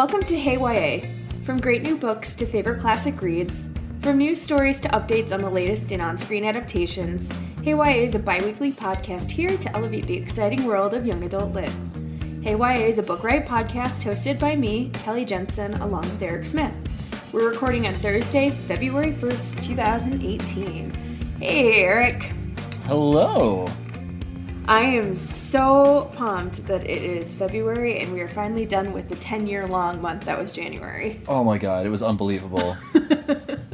Welcome to Hey YA. From great new books to favorite classic reads, from news stories to updates on the latest in on screen adaptations, Hey YA is a bi weekly podcast here to elevate the exciting world of young adult lit. Hey YA is a book riot podcast hosted by me, Kelly Jensen, along with Eric Smith. We're recording on Thursday, February 1st, 2018. Hey, Eric. Hello. I am so pumped that it is February and we are finally done with the 10 year long month that was January. Oh my god, it was unbelievable.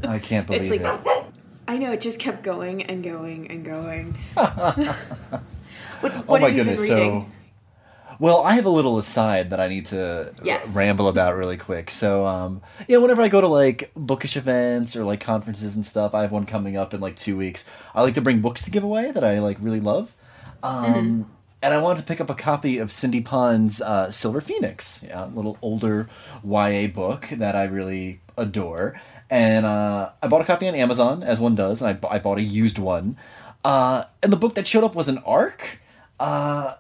I can't believe It's like, it. I know, it just kept going and going and going. what what oh my have you goodness. been reading? So, well, I have a little aside that I need to Yes. ramble about really quick. So, um, yeah, whenever I go to like bookish events or like conferences and stuff, I have one coming up in like two weeks. I like to bring books to give away that I like really love. Um, Mm-hmm. And I wanted to pick up a copy of Cindy Pon's uh, Silver Phoenix, yeah, a little older YA book that I really adore. And uh, I bought a copy on Amazon, as one does, and I, bought a used one. Uh, and the book that showed up was an arc. Uh,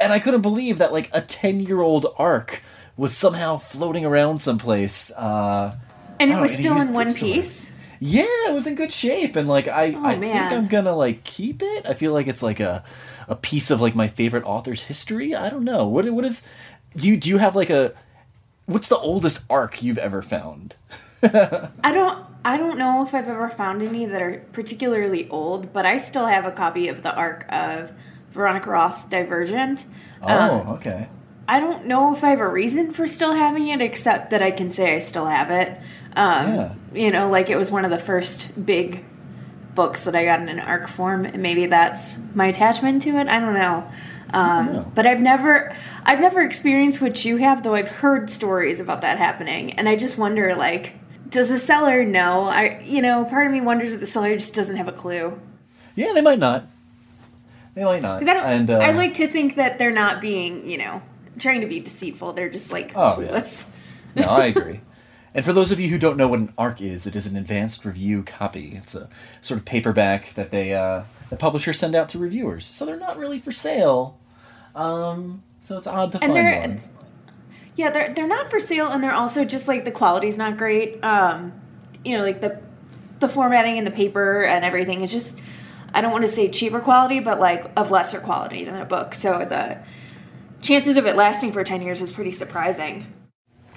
and I couldn't believe that like a 10 year old arc was somehow floating around someplace. Uh, And it was know, still in one piece. Yeah, it was in good shape, and like I, I think Oh. I'm gonna like keep it. I feel like it's like a, a piece of like my favorite author's history. I don't know what what is. Do you do you have like a, what's the oldest arc you've ever found? I don't I don't know if I've ever found any that are particularly old, but I still have a copy of the arc of Veronica Roth's Divergent. Um, Oh, okay. I don't know if I have a reason for still having it, except that I can say I still have it. Um, Yeah. You know, like it was one of the first big books that I got in an arc form, and maybe that's my attachment to it. I don't know. Um, know. But I've never, I've never experienced what you have, though I've heard stories about that happening, and I just wonder, like, does the seller know? I, you know, part of me wonders if the seller just doesn't have a clue. Yeah, they might not. They might not. Because I don't. And uh, I like to think that they're not being, you know, trying to be deceitful. They're just like Oh, yeah. No, I agree. and for those of you who don't know what an ARC is, it is an advanced review copy. It's a sort of paperback that they uh, the publishers send out to reviewers. So they're not really for sale. Um, so it's odd to And find one. Yeah, they're they're not for sale, and they're also just like the quality's not great. Um, you know, like the the formatting and the paper and everything is just. I don't want to say cheaper quality, but like of lesser quality than a book. So the chances of it lasting for ten years is pretty surprising.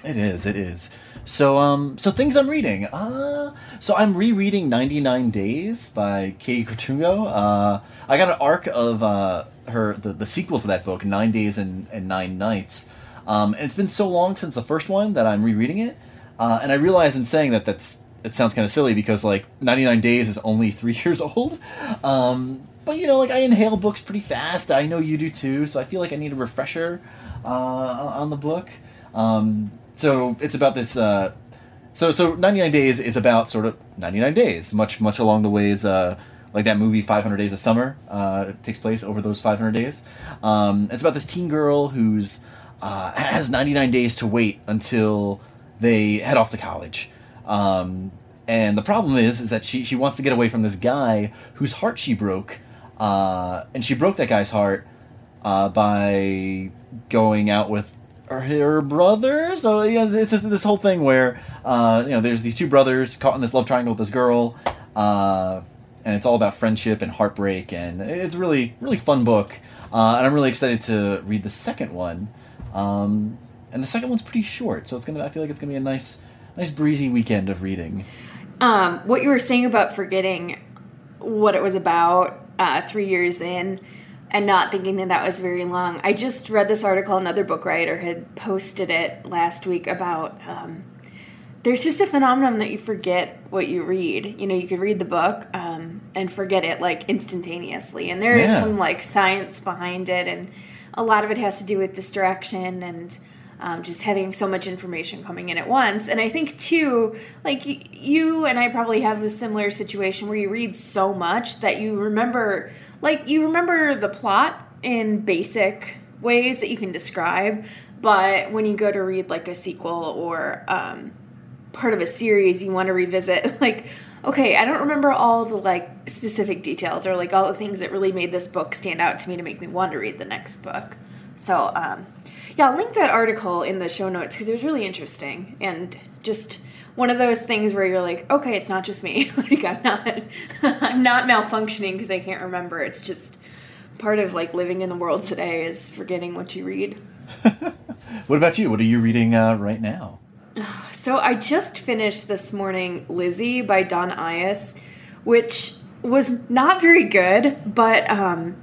It is. It is. So um, so things I'm reading. Uh, so I'm rereading 99 Days by Katie Cotugno. Uh, I got an arc of uh, her the, the sequel to that book, Nine Days and, and Nine Nights. Um, and it's been so long since the first one that I'm rereading it, uh, and I realize in saying that that's it sounds kind of silly because like 99 Days is only three years old. Um, but you know, like I inhale books pretty fast. I know you do too, so I feel like I need a refresher uh, on the book. Um, so it's about this. Uh, so so 99 Days is about sort of 99 days, much much along the ways. Uh, like that movie 500 Days of Summer uh, takes place over those 500 days. Um, it's about this teen girl who's uh, has 99 days to wait until they head off to college. Um, and the problem is, is that she, she wants to get away from this guy whose heart she broke, uh, and she broke that guy's heart uh, by going out with her, her brother. So yeah, it's just this whole thing where uh, you know there's these two brothers caught in this love triangle with this girl, uh, and it's all about friendship and heartbreak, and it's really really fun book. Uh, and I'm really excited to read the second one. Um, and the second one's pretty short, so it's gonna. I feel like it's gonna be a nice, nice breezy weekend of reading. Um, what you were saying about forgetting what it was about uh, three years in and not thinking that that was very long. I just read this article, another book writer had posted it last week about um, there's just a phenomenon that you forget what you read. You know, you could read the book, um, and forget it like instantaneously. And there is Yeah. some like science behind it, and a lot of it has to do with distraction and um, just having so much information coming in at once. And I think too, like y- you and I probably have a similar situation where you read so much that you remember, like you remember the plot in basic ways that you can describe, but when you go to read like a sequel or um, part of a series you want to revisit like okay i don't remember all the like specific details or like all the things that really made this book stand out to me to make me want to read the next book. So um, yeah i'll link that article in the show notes because it was really interesting and just one of those things where you're like okay it's not just me like i'm not i'm not malfunctioning because i can't remember it's just part of like living in the world today is forgetting what you read What about you? What are you reading uh, right now? So I just finished this morning Lizzie by Dawn Ius, which was not very good, but um,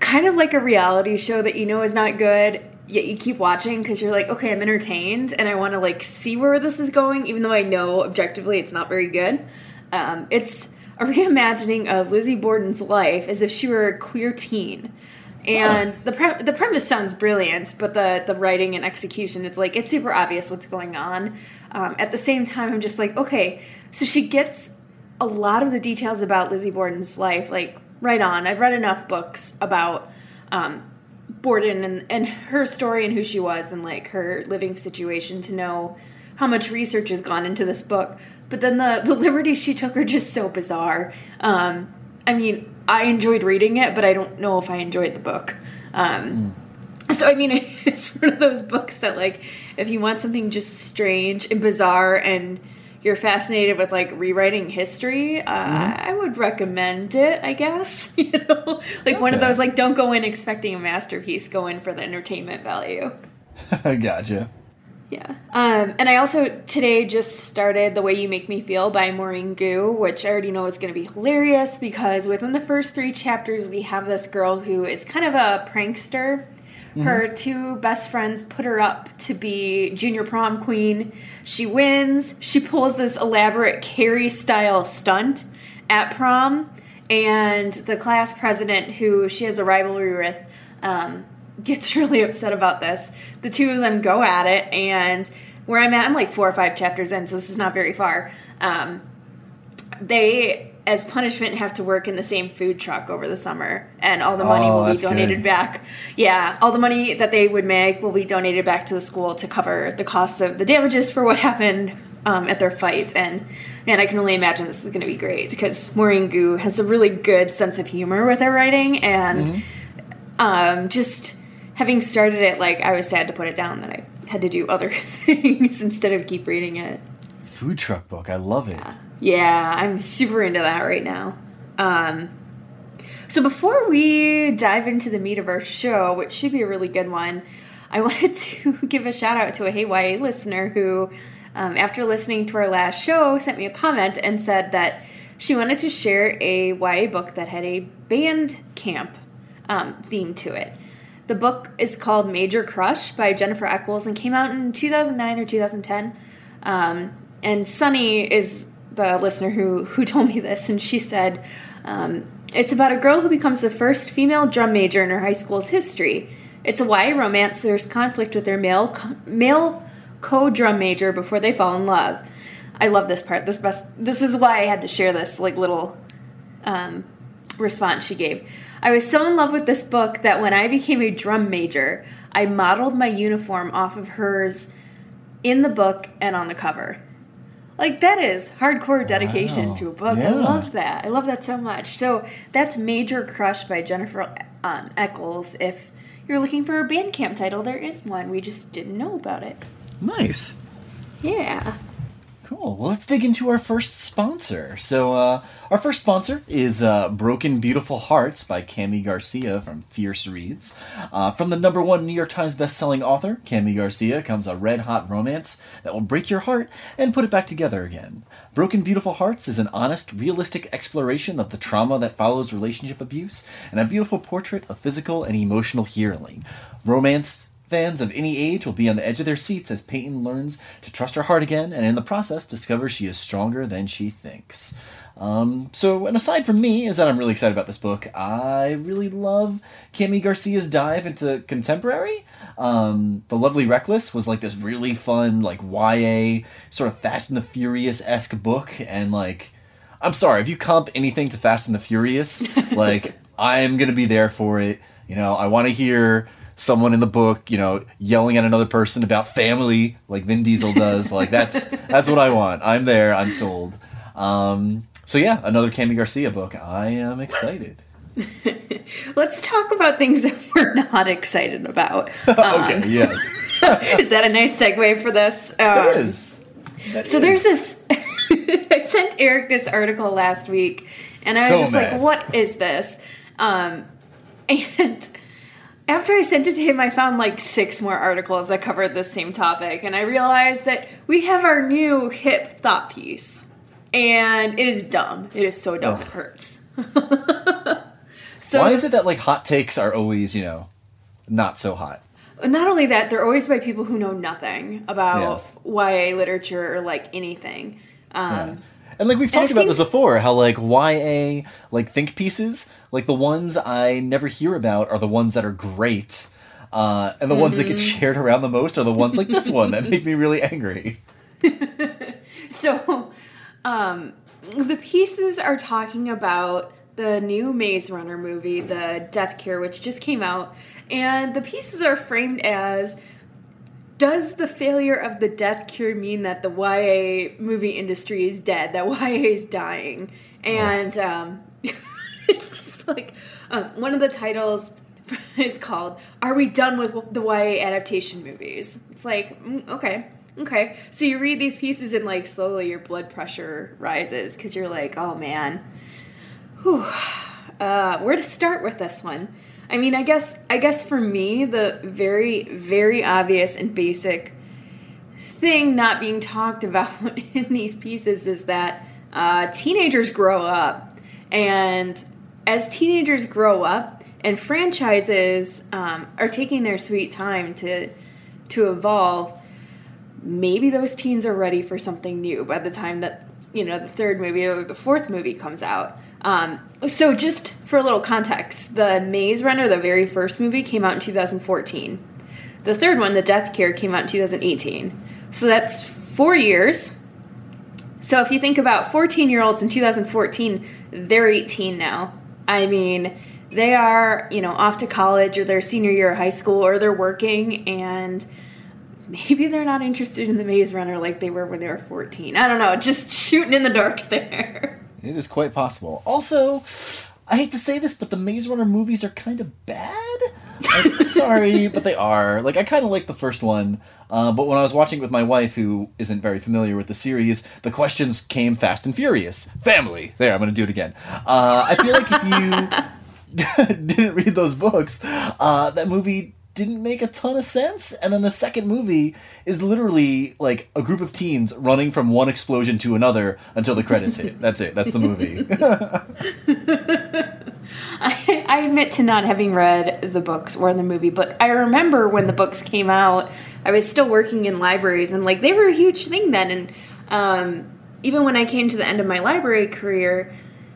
kind of like a reality show that you know is not good, yet you keep watching because you're like, okay, I'm entertained and I want to like see where this is going, even though I know objectively it's not very good. Um, it's a reimagining of Lizzie Borden's life as if she were a queer teen. And the pre- the premise sounds brilliant, but the the writing and execution, it's like it's super obvious what's going on. Um, at the same time, I'm just like, okay, so she gets a lot of the details about Lizzie Borden's life, like right on. I've read enough books about um, Borden and, and her story and who she was and like her living situation to know how much research has gone into this book. But then the, the liberties she took are just so bizarre. Um, I mean, I enjoyed reading it, but I don't know if I enjoyed the book. Um, So I mean, it's one of those books that like, if you want something just strange and bizarre, and you're fascinated with like rewriting history, uh, I would recommend it. I guess you know, like one of those like don't go in expecting a masterpiece, go in for the entertainment value. gotcha. Yeah. Um, and I also today just started The Way You Make Me Feel by Maureen Goo, which I already know is going to be hilarious because within the first three chapters, we have this girl who is kind of a prankster. Her two best friends put her up to be junior prom queen. She wins. She pulls this elaborate Carrie style stunt at prom. And the class president, who she has a rivalry with, um, gets really upset about this. The two of them go at it, and where I'm at, I'm like four or five chapters in, so this is not very far. Um, they, as punishment, have to work in the same food truck over the summer, and all the money Oh, will be donated good. back. Yeah, all the money that they would make will be donated back to the school to cover the cost of the damages for what happened um, at their fight. And and I can only imagine this is going to be great because Maureen Goo has a really good sense of humor with her writing, and Mm-hmm. um, just having started it, like I was sad to put it down that I had to do other things instead of keep reading it. Food truck book. I love it. Yeah, I'm super into that right now. Um, so before we dive into the meat of our show, which should be a really good one, I wanted to give a shout out to a Hey YA listener who, um, after listening to our last show, sent me a comment and said that she wanted to share a YA book that had a band camp um, theme to it. The book is called Major Crush by Jennifer Echols and came out in 2009 or 2010. Um, and Sunny is the listener who, who told me this, and she said um, it's about a girl who becomes the first female drum major in her high school's history. It's a YA romance. There's conflict with their male co- male co-drum major before they fall in love. I love this part. This best. This is why I had to share this like little um, response she gave. I was so in love with this book that when I became a drum major, I modeled my uniform off of hers in the book and on the cover. Like that is hardcore dedication Wow. to a book. I love that. I love that so much. So that's Major Crush by Jennifer um, Echols. If you're looking for a Bandcamp title, there is one. We just didn't know about it. Nice. Yeah. Cool. Well, let's dig into our first sponsor. So, uh, our first sponsor is uh, Broken Beautiful Hearts by Kami Garcia from Fierce Reads. Uh, from the number one New York Times bestselling author, Kami Garcia, comes a red hot romance that will break your heart and put it back together again. Broken Beautiful Hearts is an honest, realistic exploration of the trauma that follows relationship abuse and a beautiful portrait of physical and emotional healing. Romance, Fans of any age will be on the edge of their seats as Peyton learns to trust her heart again, and in the process discovers she is stronger than she thinks. Um, so, and aside from me, is that I'm really excited about this book. I really love Kami Garcia's dive into contemporary. Um, the Lovely Reckless was like this really fun, like YA sort of Fast and the Furious esque book, and like, I'm sorry if you comp anything to Fast and the Furious, like I'm gonna be there for it. You know, I want to hear someone in the book, you know, yelling at another person about family, like Vin Diesel does. like that's that's what I want. I'm there. I'm sold. Um, so yeah, another Kami Garcia book. I am excited. Let's talk about things that we're not excited about. Um, okay. Yes. is that a nice segue for this? Um, it is. That so is. there's this. I sent Eric this article last week, and I was So just mad. like, "What is this?" Um, and after I sent it to him, I found like six more articles that covered the same topic, and I realized that we have our new hip thought piece, and it is dumb. It is so dumb it hurts. so Why is it that like hot takes are always, you know, not so hot? not only that, they're always by people who know nothing about Yes. YA literature or like anything. Um, And like we've talked about this before, how like YA like think pieces, like the ones I never hear about are the ones that are great. Uh, and the ones that get Mm-hmm. shared around the most are the ones like this one that make me really angry. So, um, the pieces are talking about the new Maze Runner movie, The Death Cure, which just came out, and the pieces are framed as Does the failure of the Death Cure mean that the YA movie industry is dead, that YA is dying? And um, it's just like um, one of the titles is called Are We Done with the YA Adaptation Movies? It's like, mm, okay. Okay, so you read these pieces and like slowly your blood pressure rises because you're like, oh man, Whew. Uh, where to start with this one? I mean, I guess I guess for me the very very obvious and basic thing not being talked about in these pieces is that uh, teenagers grow up, and as teenagers grow up and franchises um, are taking their sweet time to to evolve, maybe those teens are ready for something new by the time that you know the third movie or the fourth movie comes out. Um, so just for a little context, the Maze Runner, the very first movie, came out in 2014. The third one, The Death Cure, came out in 2018. So that's four years. So if you think about 14 year olds in 2014, they're 18 now. I mean, they are, you know, off to college or their senior year of high school or they're working and maybe they're not interested in the Maze Runner like they were when they were 14. I don't know, just shooting in the dark there. It is quite possible. Also, I hate to say this, but the Maze Runner movies are kind of bad. I'm sorry, but they are. Like, I kind of like the first one, uh, but when I was watching it with my wife, who isn't very familiar with the series, the questions came fast and furious. Family. There, I'm going to do it again. Uh, I feel like if you didn't read those books, uh, that movie didn't make a ton of sense. And then the second movie is literally like a group of teens running from one explosion to another until the credits hit. That's it. That's the movie. I, I admit to not having read the books or the movie, but I remember when the books came out, I was still working in libraries, and like they were a huge thing then. And um, even when I came to the end of my library career,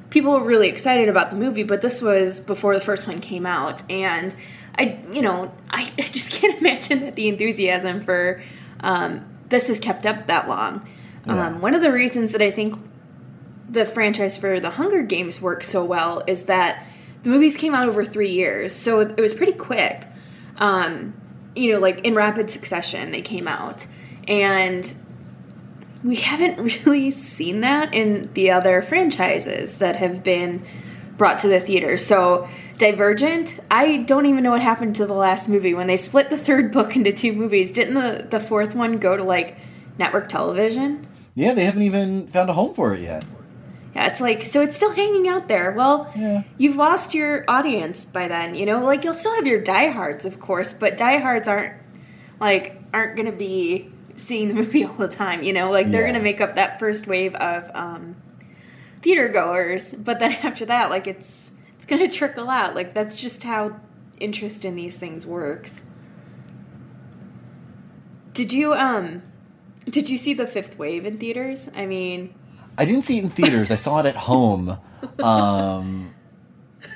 people were really excited about the movie, but this was before the first one came out, and I, you know, I, I just can't imagine that the enthusiasm for um, this has kept up that long. Yeah. Um, one of the reasons that I think the franchise for the Hunger Games works so well is that the movies came out over three years, so it was pretty quick. Um, you know, like in rapid succession, they came out, and we haven't really seen that in the other franchises that have been brought to the theater. So, Divergent, I don't even know what happened to the last movie when they split the third book into two movies. Didn't the the fourth one go to like network television? yeah, they haven't even found a home for it yet. Yeah, it's like so it's still hanging out there. Well, Yeah. you've lost your audience by then, you know? Like you'll still have your diehards, of course, but diehards aren't like aren't gonna be seeing the movie all the time, you know? Like they're Yeah. gonna make up that first wave of um theater goers, but then after that, like it's it's gonna trickle out. Like that's just how interest in these things works. Did you um did you see the fifth wave in theaters? I mean I didn't see it in theaters. I saw it at home. Um,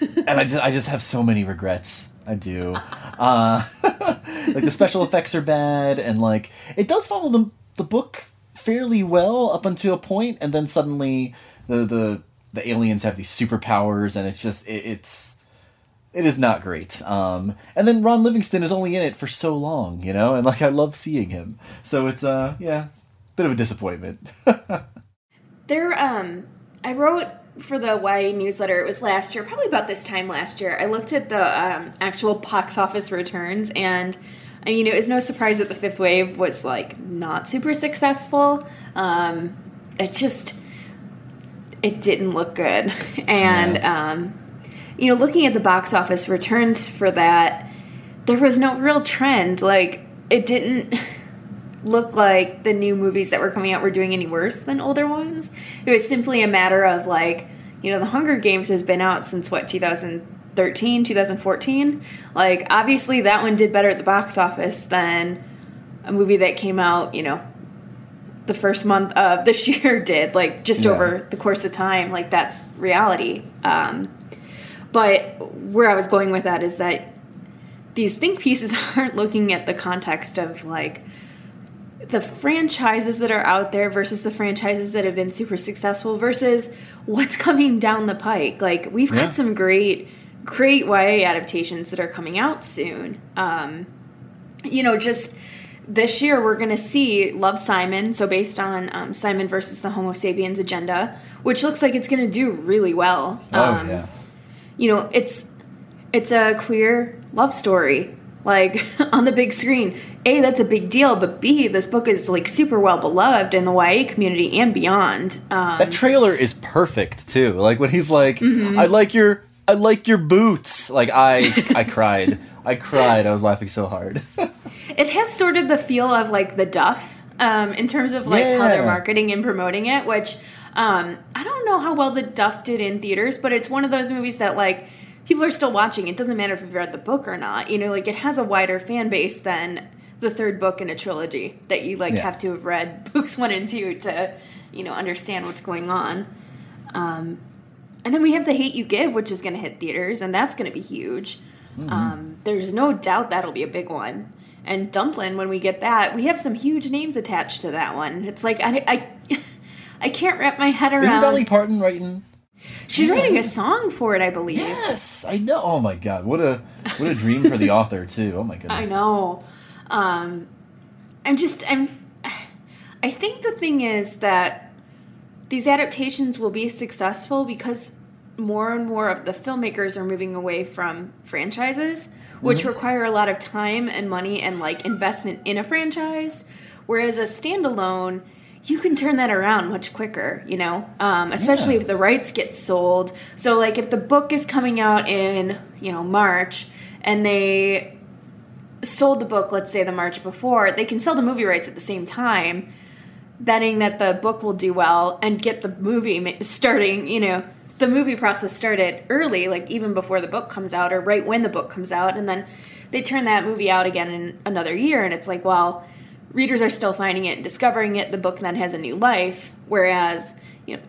and I just I just have so many regrets. I do. Uh, like the special effects are bad and like it does follow the the book fairly well up until a point and then suddenly the the the aliens have these superpowers and it's just it, it's it is not great. Um, and then Ron Livingston is only in it for so long, you know, and like I love seeing him. So it's uh yeah, a bit of a disappointment. there um I wrote for the YA newsletter, it was last year, probably about this time last year. I looked at the um, actual box office returns, and I mean, it was no surprise that the fifth wave was like not super successful. Um, it just it didn't look good, and yeah. um, you know, looking at the box office returns for that, there was no real trend. Like, it didn't look like the new movies that were coming out were doing any worse than older ones. It was simply a matter of like, you know, The Hunger Games has been out since what, 2013, 2014? Like, obviously that one did better at the box office than a movie that came out, you know, the first month of this year did, like just yeah. over the course of time. Like, that's reality. Um, but where I was going with that is that these think pieces aren't looking at the context of like the franchises that are out there versus the franchises that have been super successful versus what's coming down the pike. Like we've got some great, great YA adaptations that are coming out soon. Um, you know, just this year we're going to see Love Simon, so based on um, Simon versus the Homo sapiens agenda, which looks like it's going to do really well. Oh um, yeah you know, it's it's a queer love story like on the big screen. A, that's a big deal, but B, this book is like super well beloved in the YA community and beyond. Um, that trailer is perfect too. Like when he's like, mm-hmm. "I like your, I like your boots." Like I, I cried. I cried. I was laughing so hard. it has sort of the feel of like the Duff um, in terms of like yeah. how they're marketing and promoting it, which um, I don't know how well the Duff did in theaters, but it's one of those movies that like people are still watching. It doesn't matter if you've read the book or not. You know, like it has a wider fan base than the third book in a trilogy that you like yeah. have to have read books one and two to, you know, understand what's going on. Um, and then we have the Hate You Give, which is going to hit theaters, and that's going to be huge. Mm-hmm. Um, there's no doubt that'll be a big one. And Dumplin', when we get that, we have some huge names attached to that one. It's like I, I I can't wrap my head around. Isn't Dolly Parton writing? She's yeah. writing a song for it, I believe. Yes, I know. Oh my god, what a what a dream for the author too. Oh my goodness. I know. Um, I'm just I'm. I think the thing is that these adaptations will be successful because more and more of the filmmakers are moving away from franchises, which mm-hmm. require a lot of time and money and like investment in a franchise. Whereas a standalone you can turn that around much quicker, you know, um, especially yeah. if the rights get sold. So, like, if the book is coming out in, you know, March and they sold the book, let's say the March before, they can sell the movie rights at the same time, betting that the book will do well and get the movie starting, you know, the movie process started early, like even before the book comes out or right when the book comes out. And then they turn that movie out again in another year. And it's like, well, readers are still finding it and discovering it. The book then has a new life. Whereas, you know,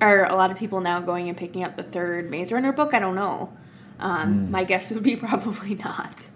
are a lot of people now going and picking up the third Maze Runner book? I don't know. Um, mm. My guess would be probably not.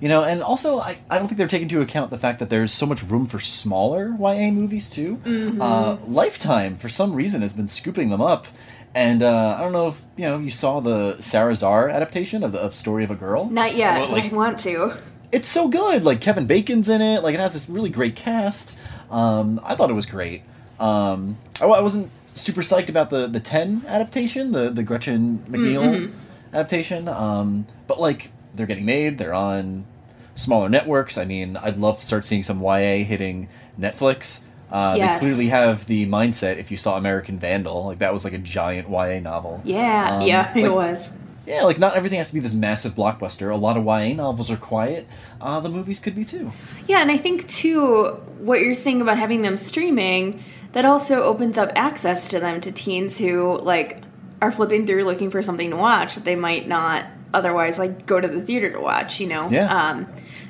You know, and also, I, I don't think they're taking into account the fact that there's so much room for smaller YA movies, too. Mm-hmm. Uh, Lifetime, for some reason, has been scooping them up. And uh, I don't know if you know you saw the Sara Zarr adaptation of the of Story of a Girl. Not yet. Well, like, I want to it's so good. Like Kevin Bacon's in it. Like it has this really great cast. Um, I thought it was great. Um, I, I, wasn't super psyched about the the ten adaptation, the the Gretchen McNeil mm-hmm. adaptation. Um, but like they're getting made. They're on smaller networks. I mean, I'd love to start seeing some YA hitting Netflix. Uh, yes. They clearly have the mindset. If you saw American Vandal, like that was like a giant YA novel. Yeah, um, yeah, it was yeah, like not everything has to be this massive blockbuster. A lot of YA novels are quiet. Uh, the movies could be too. Yeah, and I think too what you're saying about having them streaming that also opens up access to them to teens who like are flipping through looking for something to watch that they might not otherwise like go to the theater to watch. You know, Yeah. um,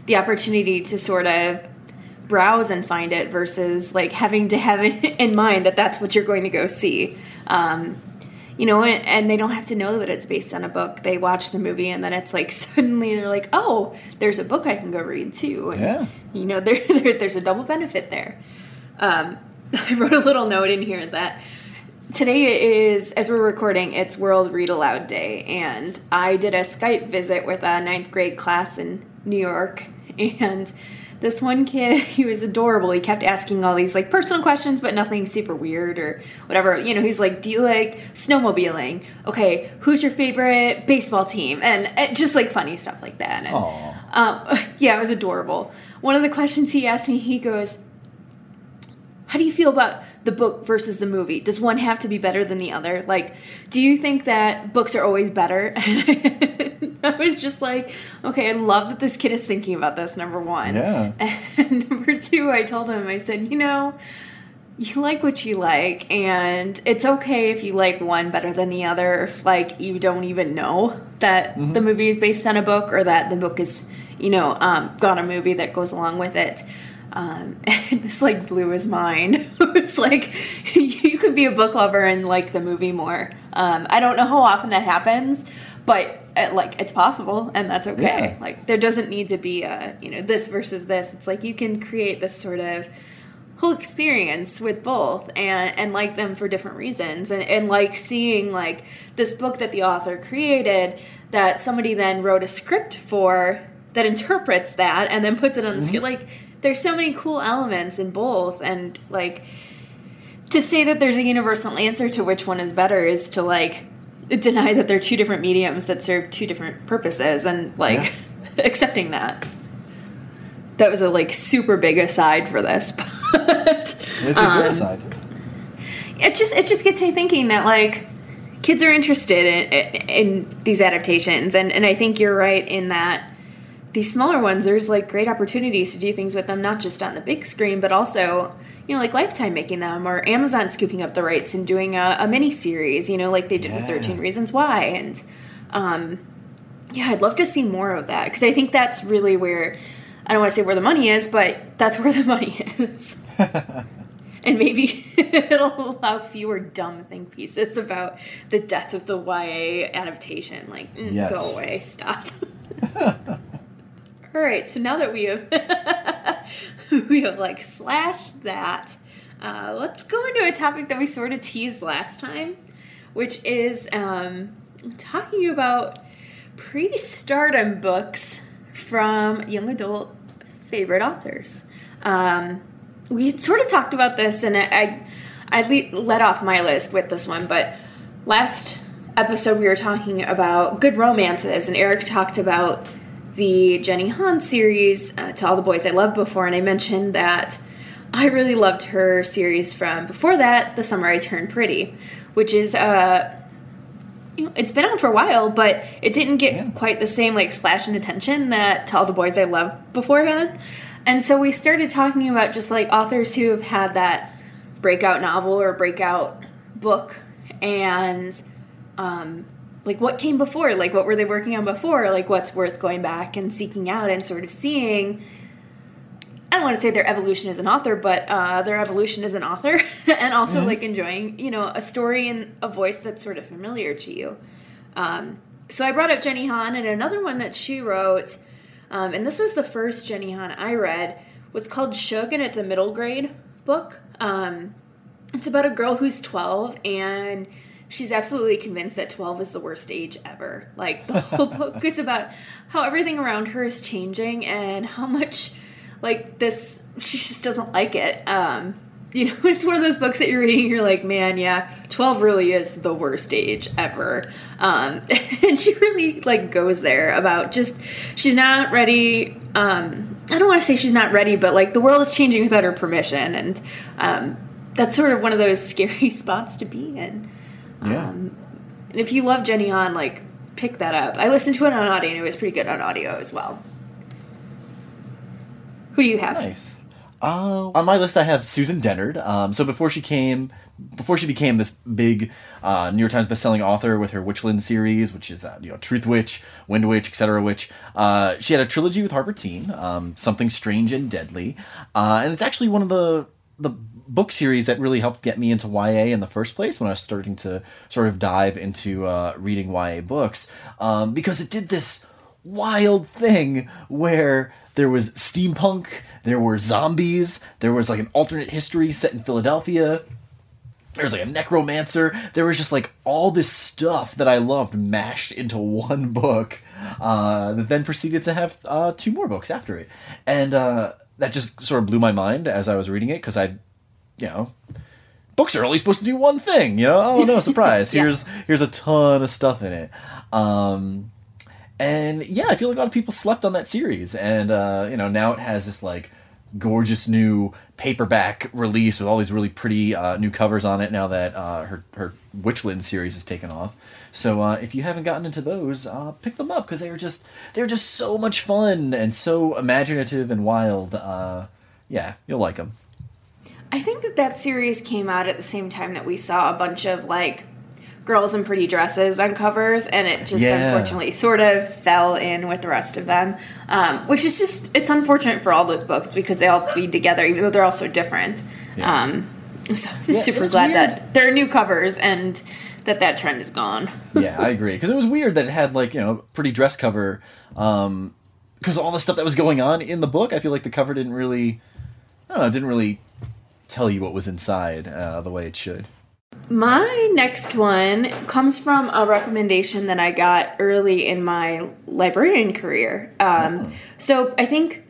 the opportunity to sort of browse and find it versus like having to have it in mind that that's what you're going to go see. Um, you know, and, and they don't have to know that it's based on a book. They watch the movie, and then it's like suddenly they're like, "Oh, there's a book I can go read too." And, Yeah. You know, there, there there's a double benefit there. Um, I wrote a little note in here that today is, as we're recording, it's World Read Aloud Day, and I did a Skype visit with a ninth grade class in New York, and this one kid, he was adorable. He kept asking all these like personal questions, but nothing super weird or whatever. You know, he's like, "Do you like snowmobiling? Okay, who's your favorite baseball team?" And uh, just like funny stuff like that. And, um, yeah, it was adorable. One of the questions he asked me, he goes, how do you feel about the book versus the movie? Does one have to be better than the other? Like, do you think that books are always better? I was just like, okay, I love that this kid is thinking about this, number one. Yeah. And number two, I told him, I said, you know, you like what you like, and it's okay if you like one better than the other, if like you don't even know that the movie is based on a book or that the book is, you know, um, got a movie that goes along with it. Um, and this like blew his mind. it was like you could be a book lover and like the movie more. Um, I don't know how often that happens, but uh, like it's possible, and that's okay. Yeah. Like there doesn't need to be a you know this versus this. It's like you can create this sort of whole experience with both and and like them for different reasons and, and like seeing like this book that the author created that somebody then wrote a script for that interprets that and then puts it on the screen like there's so many cool elements in both and like to say that there's a universal answer to which one is better is to like deny that they're two different mediums that serve two different purposes and like accepting that that was a like super big aside for this but It's a Um, good aside. it just it just gets me thinking that like kids are interested in, in these adaptations and and I think you're right in that these smaller ones there's like great opportunities to do things with them not just on the big screen but also you know like lifetime making them or amazon scooping up the rights and doing a, a mini series you know like they did with 13 reasons why and um yeah i'd love to see more of that because i think that's really where i don't want to say where the money is but that's where the money is and maybe it'll allow fewer dumb think pieces about the death of the YA adaptation. Like, mm, Yes. go away, stop. All right, so now that we have we have like slashed that, uh, let's go into a topic that we sort of teased last time, which is um, talking about pre-stardom books from young adult favorite authors. Um, we had sort of talked about this, and I, I, I le- let off my list with this one, but last episode we were talking about good romances, and Eric talked about the Jenny Han series, uh, To All the Boys I Loved Before, and I mentioned that I really loved her series from before that, The Summer I Turned Pretty, which is uh, you know, it's been out for a while, but it didn't get Yeah. quite the same like splash and attention that To All the Boys I Loved before had. And so we started talking about just like authors who have had that breakout novel or breakout book and um, like what came before, like what were they working on before, like what's worth going back and seeking out and sort of seeing. I don't want to say their evolution as an author, but uh, their evolution as an author, and also like enjoying, you know, a story and a voice that's sort of familiar to you. Um, so I brought up Jenny Han, and another one that she wrote, um, and this was the first Jenny Han I read, was called Shug, and it's a middle grade book. Um, it's about a girl who's 12 and she's absolutely convinced that 12 is the worst age ever. Like the whole book is about how everything around her is changing and how much like this she just doesn't like it. Um you know, it's one of those books that you're reading, you're like, man, yeah, 12 really is the worst age ever. Um, and she really, like, goes there about just, she's not ready. Um, I don't want to say she's not ready, but, like, the world is changing without her permission. And um, that's sort of one of those scary spots to be in. Yeah. Um, and if you love Jenny Han, like, pick that up. I listened to it on audio, and it was pretty good on audio as well. Who do you have? Nice. Uh, on my list, I have Susan Dennard. Um, so before she came, before she became this big uh, New York Times bestselling author with her Witchland series, which is uh, you know Truth Witch, Wind Witch, etc. Witch, uh, she had a trilogy with Harper Teen, um, Something Strange and Deadly, uh, and it's actually one of the the book series that really helped get me into YA in the first place when I was starting to sort of dive into uh, reading YA books um, because it did this wild thing where there was steampunk, there were zombies, there was like an alternate history set in Philadelphia. There was like a necromancer. There was just like all this stuff that I loved mashed into one book uh, that then proceeded to have uh, two more books after it. And uh, that just sort of blew my mind as I was reading it because I you know, books are only supposed to do one thing. You know, oh no, surprise! yeah. Here's here's a ton of stuff in it. Um, and yeah, I feel like a lot of people slept on that series, and uh, you know now it has this like gorgeous new paperback release with all these really pretty uh, new covers on it. Now that uh, her her Witchland series has taken off, so uh, if you haven't gotten into those, uh, pick them up because they are just they're just so much fun and so imaginative and wild. Uh, yeah, you'll like them. I think that that series came out at the same time that we saw a bunch of like girls in pretty dresses on covers, and it just yeah. unfortunately sort of fell in with the rest of them, um, which is just it's unfortunate for all those books because they all bleed together, even though they're all so different. Yeah. Um, so I'm yeah, super glad weird. that there are new covers and that that trend is gone. yeah, I agree because it was weird that it had like you know pretty dress cover. Um, because all the stuff that was going on in the book, I feel like the cover didn't really, I don't know, didn't really tell you what was inside uh, the way it should. My next one comes from a recommendation that I got early in my librarian career. Um, oh. So I think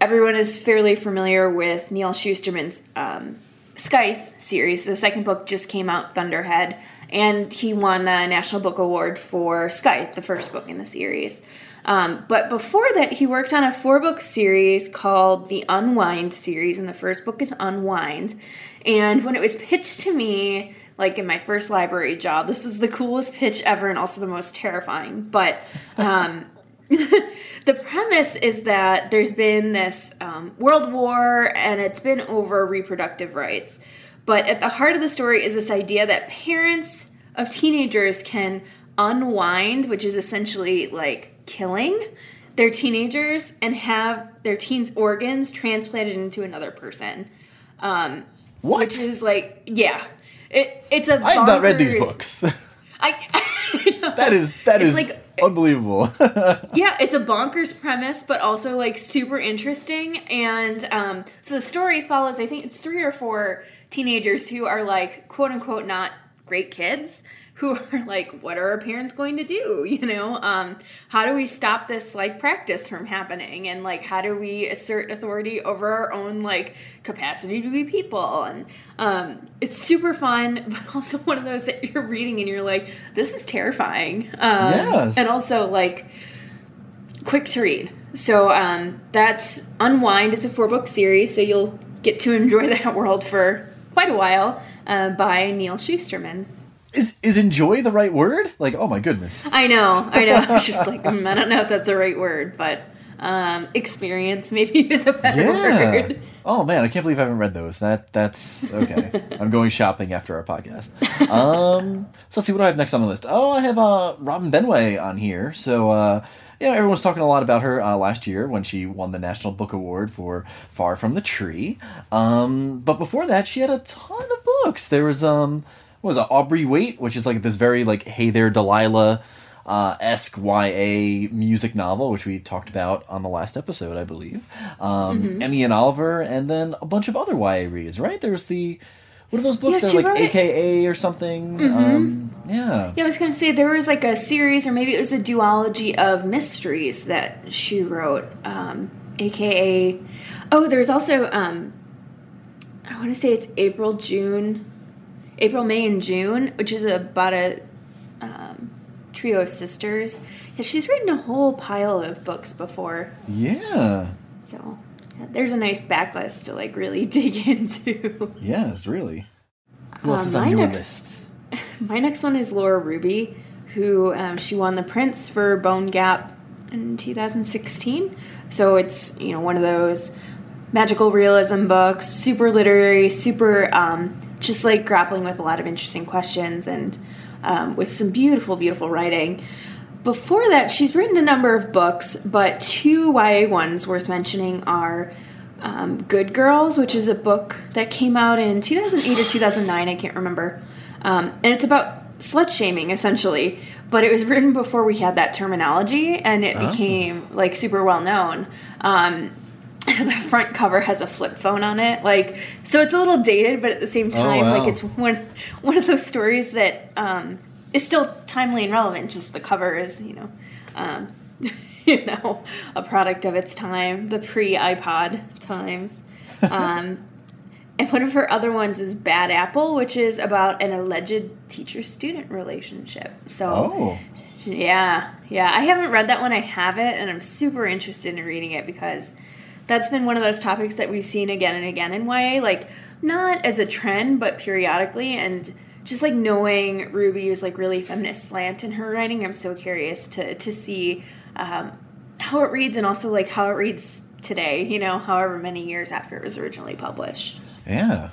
everyone is fairly familiar with Neal Shusterman's um, Scythe series. The second book just came out, Thunderhead, and he won the National Book Award for Scythe, the first book in the series. Um, but before that, he worked on a four book series called the Unwind series, and the first book is Unwind. And when it was pitched to me, like in my first library job, this was the coolest pitch ever and also the most terrifying. But um, the premise is that there's been this um, world war and it's been over reproductive rights. But at the heart of the story is this idea that parents of teenagers can unwind, which is essentially like killing their teenagers and have their teens' organs transplanted into another person. Um, what? Which is like, yeah, it, it's a. I have not read these books. I, I that is that it's is like unbelievable. yeah, it's a bonkers premise, but also like super interesting. And um, so the story follows. I think it's three or four teenagers who are like quote unquote not great kids who are like, what are our parents going to do? You know, um, how do we stop this like practice from happening? And like, how do we assert authority over our own like capacity to be people? And um, it's super fun, but also one of those that you're reading and you're like, this is terrifying. Um, yes. And also like quick to read. So um, that's Unwind. It's a four book series, so you'll get to enjoy that world for quite a while uh, by Neal Shusterman is is enjoy the right word? Like, oh my goodness. I know, I know. I was just like, mm, I don't know if that's the right word, but um, experience maybe is a better yeah. word. Oh man, I can't believe I haven't read those. That that's okay. I'm going shopping after our podcast. Um, so let's see what do I have next on the list. Oh, I have uh, Robin Benway on here. So uh, yeah, everyone's talking a lot about her uh, last year when she won the National Book Award for Far from the Tree. Um, but before that, she had a ton of books. There was um, what was it, Audrey Wait, which is like this very like Hey There Delilah uh, esque YA music novel, which we talked about on the last episode, I believe. Um, mm-hmm. Emmy and Oliver, and then a bunch of other YA reads. Right? There was the what are those books? They're like AKA or something. Mm-hmm. Um, yeah. Yeah, I was gonna say there was like a series, or maybe it was a duology of mysteries that she wrote. Um, AKA. Oh, there's also. Um, I want to say it's April, June April, May, and June, which is about a um, trio of sisters. Yeah, she's written a whole pile of books before. Yeah. So yeah, there's a nice backlist to like really dig into. Yes, really. Who else um, is on your next, list? My next one is Laura Ruby, who um, she won the Printz for Bone Gap in 2016. So it's you know one of those magical realism books, super literary, super um, just like grappling with a lot of interesting questions and um, with some beautiful, beautiful writing. Before that, she's written a number of books, but two YA ones worth mentioning are um, Good Girls, which is a book that came out in 2008 or 2009, I can't remember. Um, and it's about slut shaming, essentially. But it was written before we had that terminology, and it Oh. became like super well known. Um, the front cover has a flip phone on it, like so it's a little dated, but at the same time, wow. like it's one one of those stories that um, is still timely and relevant. Just the cover is, you know, um, you know, a product of its time, the pre iPod times. Um, and one of her other ones is Bad Apple, which is about an alleged teacher student relationship. So, Oh. yeah, yeah. I haven't read that one. I have it, and I'm super interested in reading it because that's been one of those topics that we've seen again and again in YA. Like, not as a trend, but periodically. And just like knowing Ruby's like really feminist slant in her writing, I'm so curious to to see um, how it reads and also like how it reads today. You know, however many years after it was originally published. Yeah.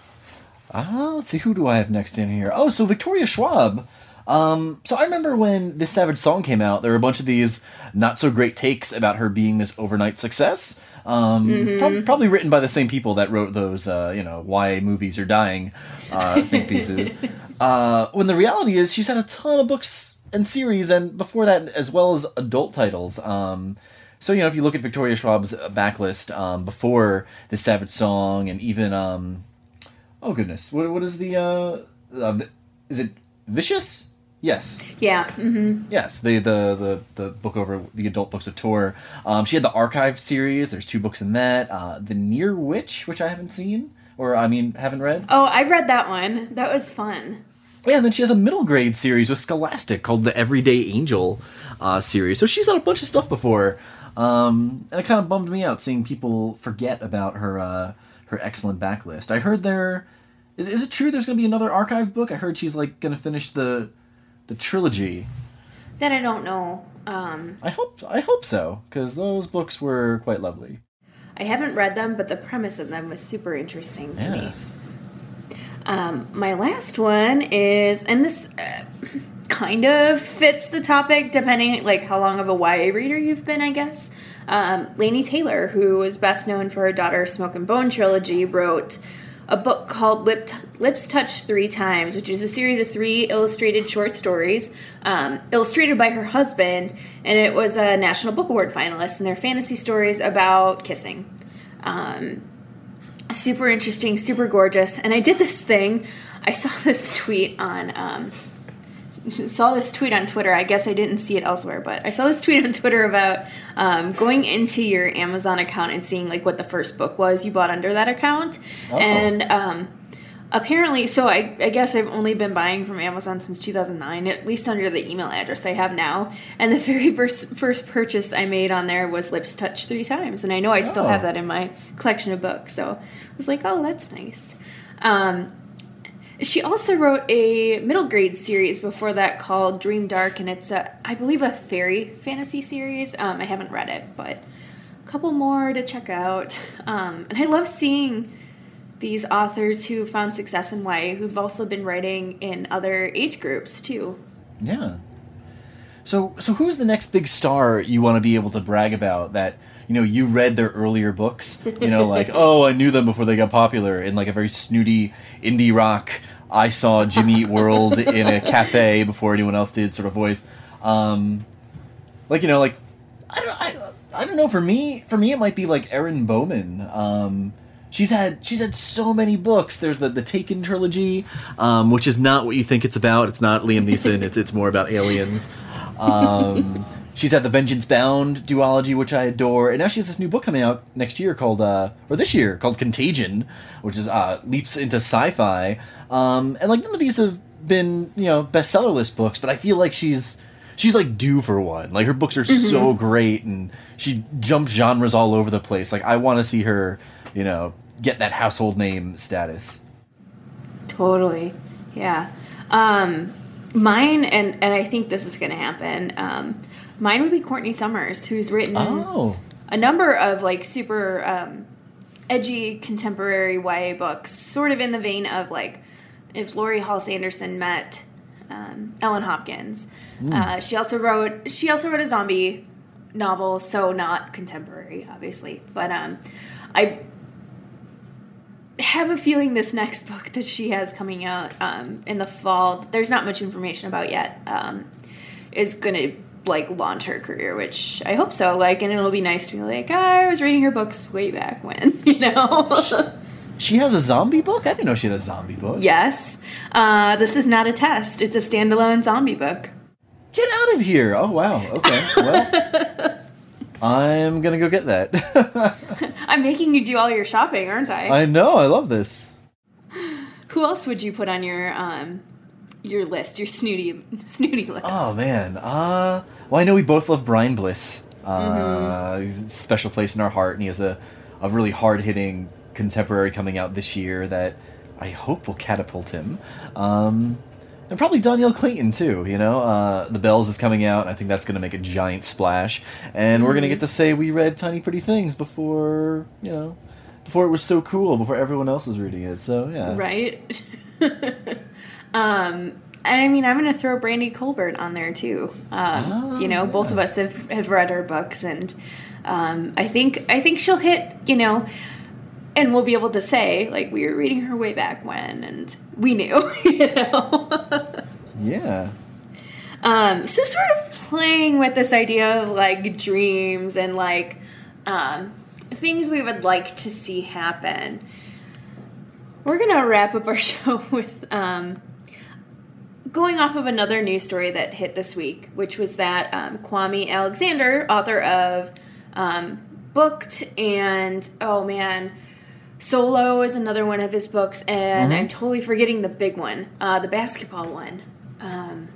Uh, let's see, who do I have next in here? Oh, so Victoria Schwab. Um, so I remember when this Savage song came out, there were a bunch of these not so great takes about her being this overnight success. Um, prob- probably written by the same people that wrote those, uh, you know, why movies are dying uh, think pieces. uh, when the reality is, she's had a ton of books and series, and before that, as well as adult titles. Um, so you know, if you look at Victoria Schwab's backlist um, before the Savage song, and even um, oh goodness, what what is the uh, uh is it Vicious? Yes, Yeah. hmm yes, the the the the book over the adult books of Tor. Um, she had the Archive series. There's two books in that. Uh, the Near Witch, which I haven't seen, or I mean, haven't read. Oh, I read that one. That was fun. Yeah, and then she has a middle grade series with Scholastic called the Everyday Angel uh, series. So she's done a bunch of stuff before, um, and it kind of bummed me out seeing people forget about her uh, her excellent backlist. I heard there is is it true there's going to be another archive book? I heard she's like going to finish the the trilogy. That I don't know. Um, I hope I hope so because those books were quite lovely. I haven't read them, but the premise of them was super interesting to me. Yes. Um, my last one is, and this uh, kind of fits the topic depending like how long of a YA reader you've been, I guess. Um, Laini Taylor, who is best known for her Daughter Smoke and Bone trilogy, wrote a book called Lip Lips Touch Three Times, which is a series of three illustrated short stories, um, illustrated by her husband, and it was a National Book Award finalist, and they're fantasy stories about kissing super interesting, super gorgeous. And I did this thing. I saw this tweet on um, saw this tweet on Twitter. I guess I didn't see it elsewhere, but I saw this tweet on Twitter about um, going into your Amazon account and seeing like what the first book was you bought under that account. Oh. And um, apparently, so I, I guess I've only been buying from Amazon since 2009, at least under the email address I have now. And the very first first purchase I made on there was Lips Touch three times, and I know I still Oh. have that in my collection of books. So I was like, oh, that's nice. Um, she also wrote a middle grade series before that called Dreamdark, and it's a, I believe, a fairy fantasy series. Um, I haven't read it, but a couple more to check out. Um, and I love seeing these authors who found success in YA who've also been writing in other age groups too. Yeah. So so who's the next big star you want to be able to brag about that you know you read their earlier books you know like oh I knew them before they got popular in like a very snooty indie rock I saw Jimmy Eat World in a cafe before anyone else did sort of voice um like you know like I don't I, I don't know for me for me it might be like Erin Bowman um She's had she's had so many books. There's the the Taken trilogy, um, which is not what you think it's about. It's not Liam Neeson. it's it's more about aliens. Um, she's had the Vengeance Bound duology, which I adore, and now she has this new book coming out next year called uh, or this year called Contagion, which is uh, leaps into sci-fi. Um, and like none of these have been you know bestseller list books, but I feel like she's she's like due for one. Like her books are so great, and she jumps genres all over the place. Like I want to see her, you know, get that household name status. Totally. Yeah. Um, mine, and, and I think this is going to happen, um, mine would be Courtney Summers, who's written Oh, a number of like super um, edgy contemporary YA books, sort of in the vein of like if Laurie Halse Anderson met um, Ellen Hopkins. Hmm. Uh, she also wrote she also wrote a zombie novel, so not contemporary, obviously. But um, I have a feeling this next book that she has coming out um, in the fall, there's not much information about yet, um, is going to like launch her career, which I hope so. Like, and it'll be nice to be like, I was reading her books way back when, you know. She has a zombie book? I didn't know she had a zombie book. yes, uh, this is not a test; it's a standalone zombie book. Get out of here. Oh, wow. Okay. Well, I'm going to go get that. I'm making you do all your shopping, aren't I? I know. I love this. Who else would you put on your um, your list, your snooty snooty list? Oh, man. Uh, well, I know we both love Bryan Bliss. Uh, he's a special place in our heart, and he has a, a really hard hitting contemporary coming out this year that I hope will catapult him. Um, and probably Dhonielle Clayton too. You know, uh, the Belles is coming out. And I think that's going to make a giant splash, and we're going to get to say we read Tiny Pretty Things before you know, before it was so cool, before everyone else was reading it. So yeah, right? um, and I mean, I'm going to throw Brandy Colbert on there too. Um, you know, both of us have, have read her books, and um, I think I think she'll hit. You know, and we'll be able to say like we were reading her way back when, and we knew. You know. yeah. Um, so sort of playing with this idea of like dreams and like um, things we would like to see happen. We're gonna wrap up our show with um, going off of another news story that hit this week, which was that um, Kwame Alexander, author of um, Booked and oh man, Solo is another one of his books, and I'm totally forgetting the big one, uh, the basketball one. Um,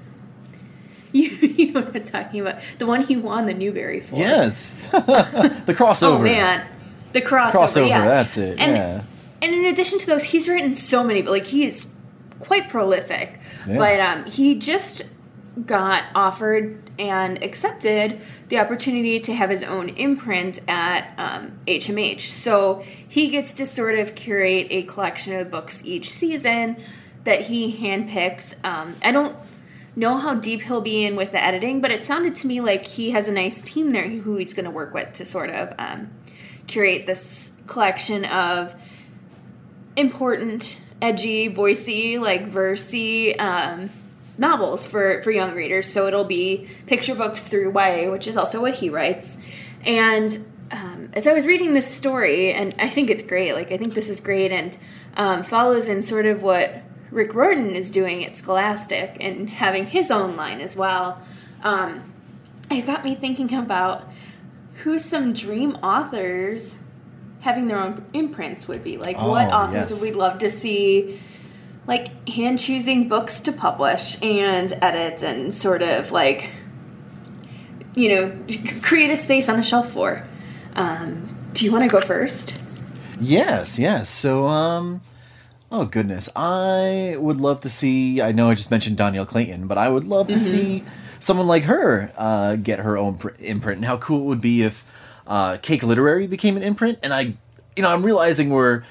you, you know what I'm talking about? The one he won the Newbery for. Yes. the crossover. Oh man, the crossover. Crossover, yeah. that's it, And, yeah. and in addition to those, he's written so many. But like he is quite prolific. Yeah. But um, he just got offered and accepted the opportunity to have his own imprint at um, HMH. So he gets to sort of curate a collection of books each season that he handpicks. Um, I don't know how deep he'll be in with the editing, but it sounded to me like he has a nice team there who he's going to work with to sort of um, curate this collection of important, edgy, voicey, like versey um, novels for for young readers. So it'll be picture books through YA, which is also what he writes. And um, as I was reading this story, and I think it's great. Like I think this is great, and um, follows in sort of what Rick Riordan is doing at Scholastic and having his own line as well. Um, it got me thinking about who some dream authors having their own imprints would be. Like, what Oh, authors yes. would we love to see, like, hand choosing books to publish and edit and sort of like, you know, create a space on the shelf for? Um, do you want to go first? Yes, yes. So, um, oh goodness, I would love to see. I know I just mentioned Dhonielle Clayton, but I would love to see someone like her uh, get her own pr- imprint. And how cool it would be if uh, Cake Literary became an imprint. And I, you know, I'm realizing we're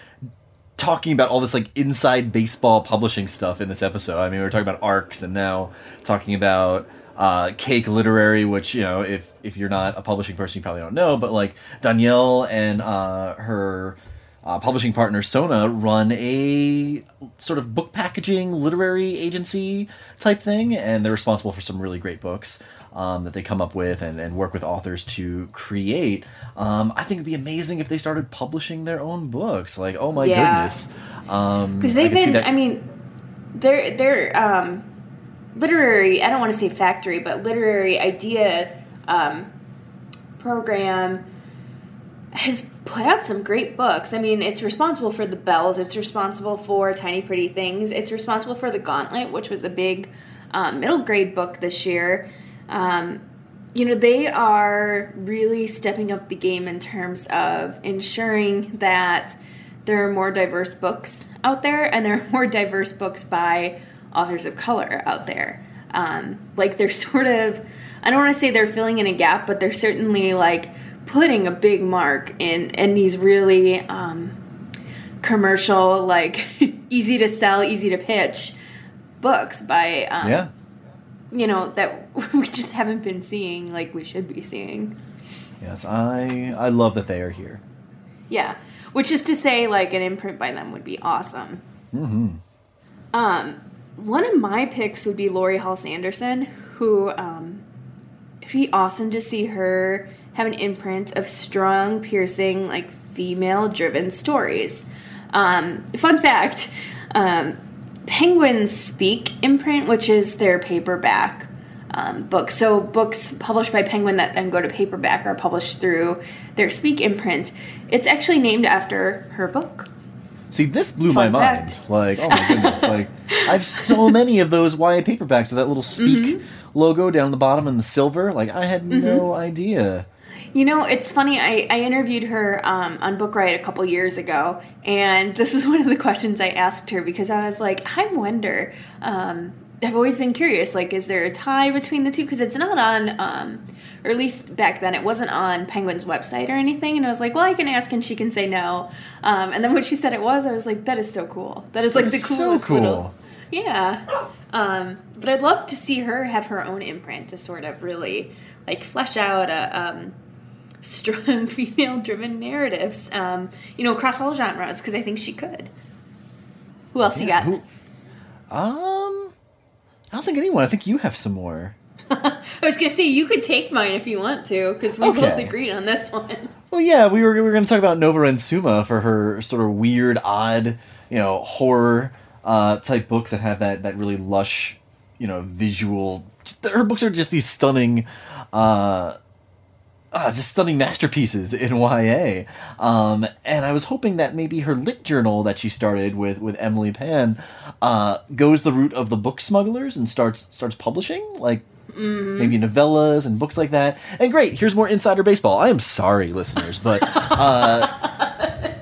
talking about all this like inside baseball publishing stuff in this episode. I mean, we are talking about arcs, and now talking about uh, Cake Literary, which you know, if if you're not a publishing person, you probably don't know. But like Dhonielle and uh, her uh, publishing partner Sona run a sort of book packaging literary agency type thing, and they're responsible for some really great books. Um, that they come up with and, and work with authors to create. Um, I think it'd be amazing if they started publishing their own books. Like, oh my Yeah. goodness, um, because I they've see been i mean they're they're um literary i don't want to say factory but literary idea um program has put out some great books i mean it's responsible for the belles it's responsible for tiny pretty things it's responsible for the gauntlet which was a big um, middle grade book this year um, you know they are really stepping up the game in terms of ensuring that there are more diverse books out there and there are more diverse books by authors of color out there um, like they're sort of i don't want to say they're filling in a gap but they're certainly like putting a big mark in in these really um, commercial, like easy to sell, easy to pitch books by um, Yeah. you know that we just haven't been seeing like we should be seeing. Yes, I I love that they are here. Yeah, which is to say, like an imprint by them would be awesome. Mm-hmm. Um, one of my picks would be Laurie Halse Anderson, who um, it'd be awesome to see her have an imprint of strong, piercing, like female-driven stories. Um, fun fact: um, Penguins Speak imprint, which is their paperback um, book. So books published by Penguin that then go to paperback are published through their Speak imprint. It's actually named after her book. See, this blew Fun my mind. Like, oh my goodness! like, I have so many of those YA paperbacks with that little speak Mm-hmm. logo down the bottom in the silver. Like, I had no idea. You know, it's funny. I, I interviewed her um, on Book Riot a couple years ago, and this is one of the questions I asked her because I was like, I wonder. Um, I've always been curious. Like, is there a tie between the two? Because it's not on, um, or at least back then, it wasn't on Penguin's website or anything. And I was like, well, I can ask, and she can say no. Um, and then when she said it was, I was like, that is so cool. That is like That the is so cool. little. Yeah. Um, but I'd love to see her have her own imprint to sort of really like flesh out a um, strong female-driven narratives. Um, you know, across all genres because I think she could. Who else you got? Who? Um, I don't think anyone. I think you have some more. I was gonna say you could take mine if you want to because we both agreed on this one. Well, yeah, we were we were going to talk about Nova Ren Suma for her sort of weird, odd, you know, horror uh, type books that have that that really lush, you know, visual. Her books are just these stunning, uh, uh, just stunning masterpieces in YA. Um, and I was hoping that maybe her lit journal that she started with with Emily Pan uh, goes the route of the book smugglers and starts starts publishing like maybe novellas and books like that. And great, here's more insider baseball. I am sorry, listeners, but uh,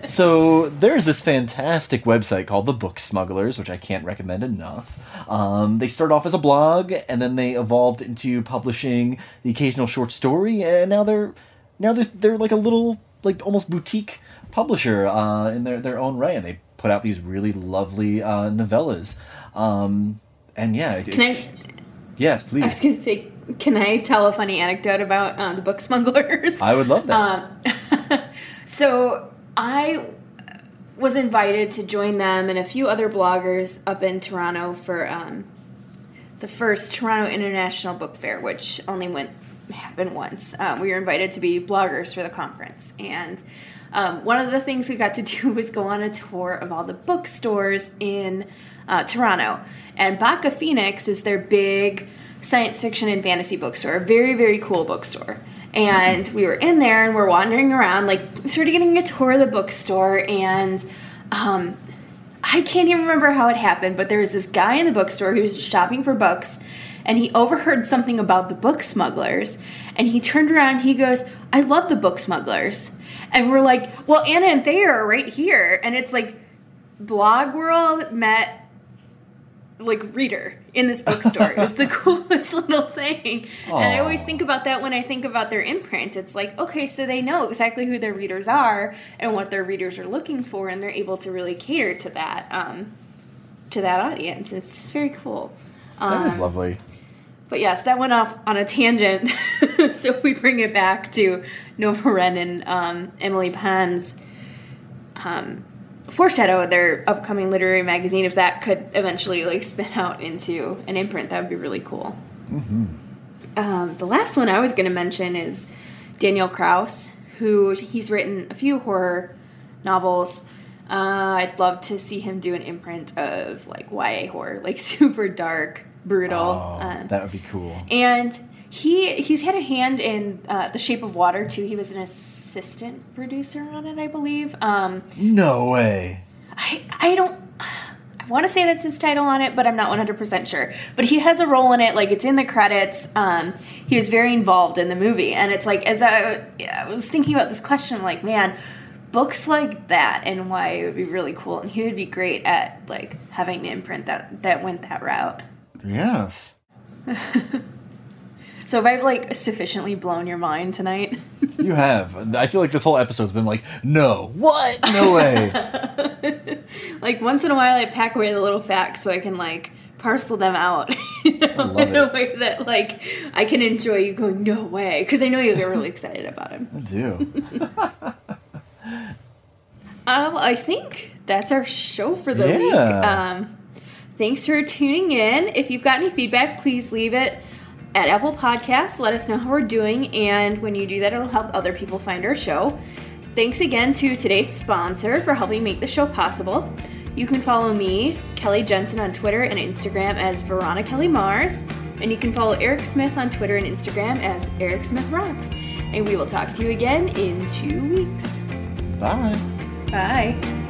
so there's this fantastic website called the Book Smugglers, which I can't recommend enough. Um, they started off as a blog, and then they evolved into publishing the occasional short story, and now they're now they're, they're like a little like almost boutique publisher uh, in their their own right, and they put out these really lovely uh, novellas. Um, and yeah, it, Can I? yes, please. I was gonna say, can I tell a funny anecdote about uh, the book smugglers? I would love that. Um, So I was invited to join them and a few other bloggers up in Toronto for um, the first Toronto International Book Fair, which only went happened once. Um, we were invited to be bloggers for the conference, and um, one of the things we got to do was go on a tour of all the bookstores in uh, Toronto. And Bakka Phoenix is their big science fiction and fantasy bookstore, a very very cool bookstore. And we were in there and we're wandering around, like sort of getting a tour of the bookstore, and um, I can't even remember how it happened, but there was this guy in the bookstore who was shopping for books, and he overheard something about the book smugglers, and he turned around he goes, I love the book smugglers. And we're like, well, Ana and Thea are right here. And it's like Blog World met like reader in this bookstore. it was the coolest little thing. And I always think about that when I think about their imprint. It's like, okay, so they know exactly who their readers are and what their readers are looking for, and they're able to really cater to that um, to that audience. It's just very cool. that is Um, lovely. But yes, that went off on a tangent. so if we bring it back to Nova Ren and um, Emily Pan's um, foreshadow their upcoming literary magazine, if that could eventually like spin out into an imprint, that would be really cool. Um, the last one I was going to mention is Daniel Kraus, who he's written a few horror novels. Uh, I'd love to see him do an imprint of like YA horror, like super dark, brutal. Oh, um, that would be cool. and he he's had a hand in uh, The Shape of Water too. He was an assistant producer on it, I believe. Um, No way. I I don't. I want to say that's his title on it, but I'm not 100% sure. But he has a role in it, like it's in the credits. Um, he was very involved in the movie, and it's like as I, I was thinking about this question, I'm like, man, books like that and why it would be really cool, and he would be great at like having an imprint that that went that route. Yes. So have I like sufficiently blown your mind tonight? You You have. I feel like this whole episode's been like, no, what? No way. like once in a while, I pack away the little facts so I can like parcel them out you know, in a way that like I can enjoy you going no way because I know you'll get really excited about him. I do. uh, I think that's our show for the yeah. week. Um, thanks for tuning in. If you've got any feedback, please leave it at Apple Podcasts. Let us know how we're doing, and when you do that, it'll help other people find our show. Thanks again to today's sponsor for helping make the show possible. You can follow me, Kelly Jensen, on Twitter and Instagram as Veronica Kelly Mars, and you can follow Eric Smith on Twitter and Instagram as Eric Smith Rocks. And we will talk to you again in two weeks. Bye. Bye.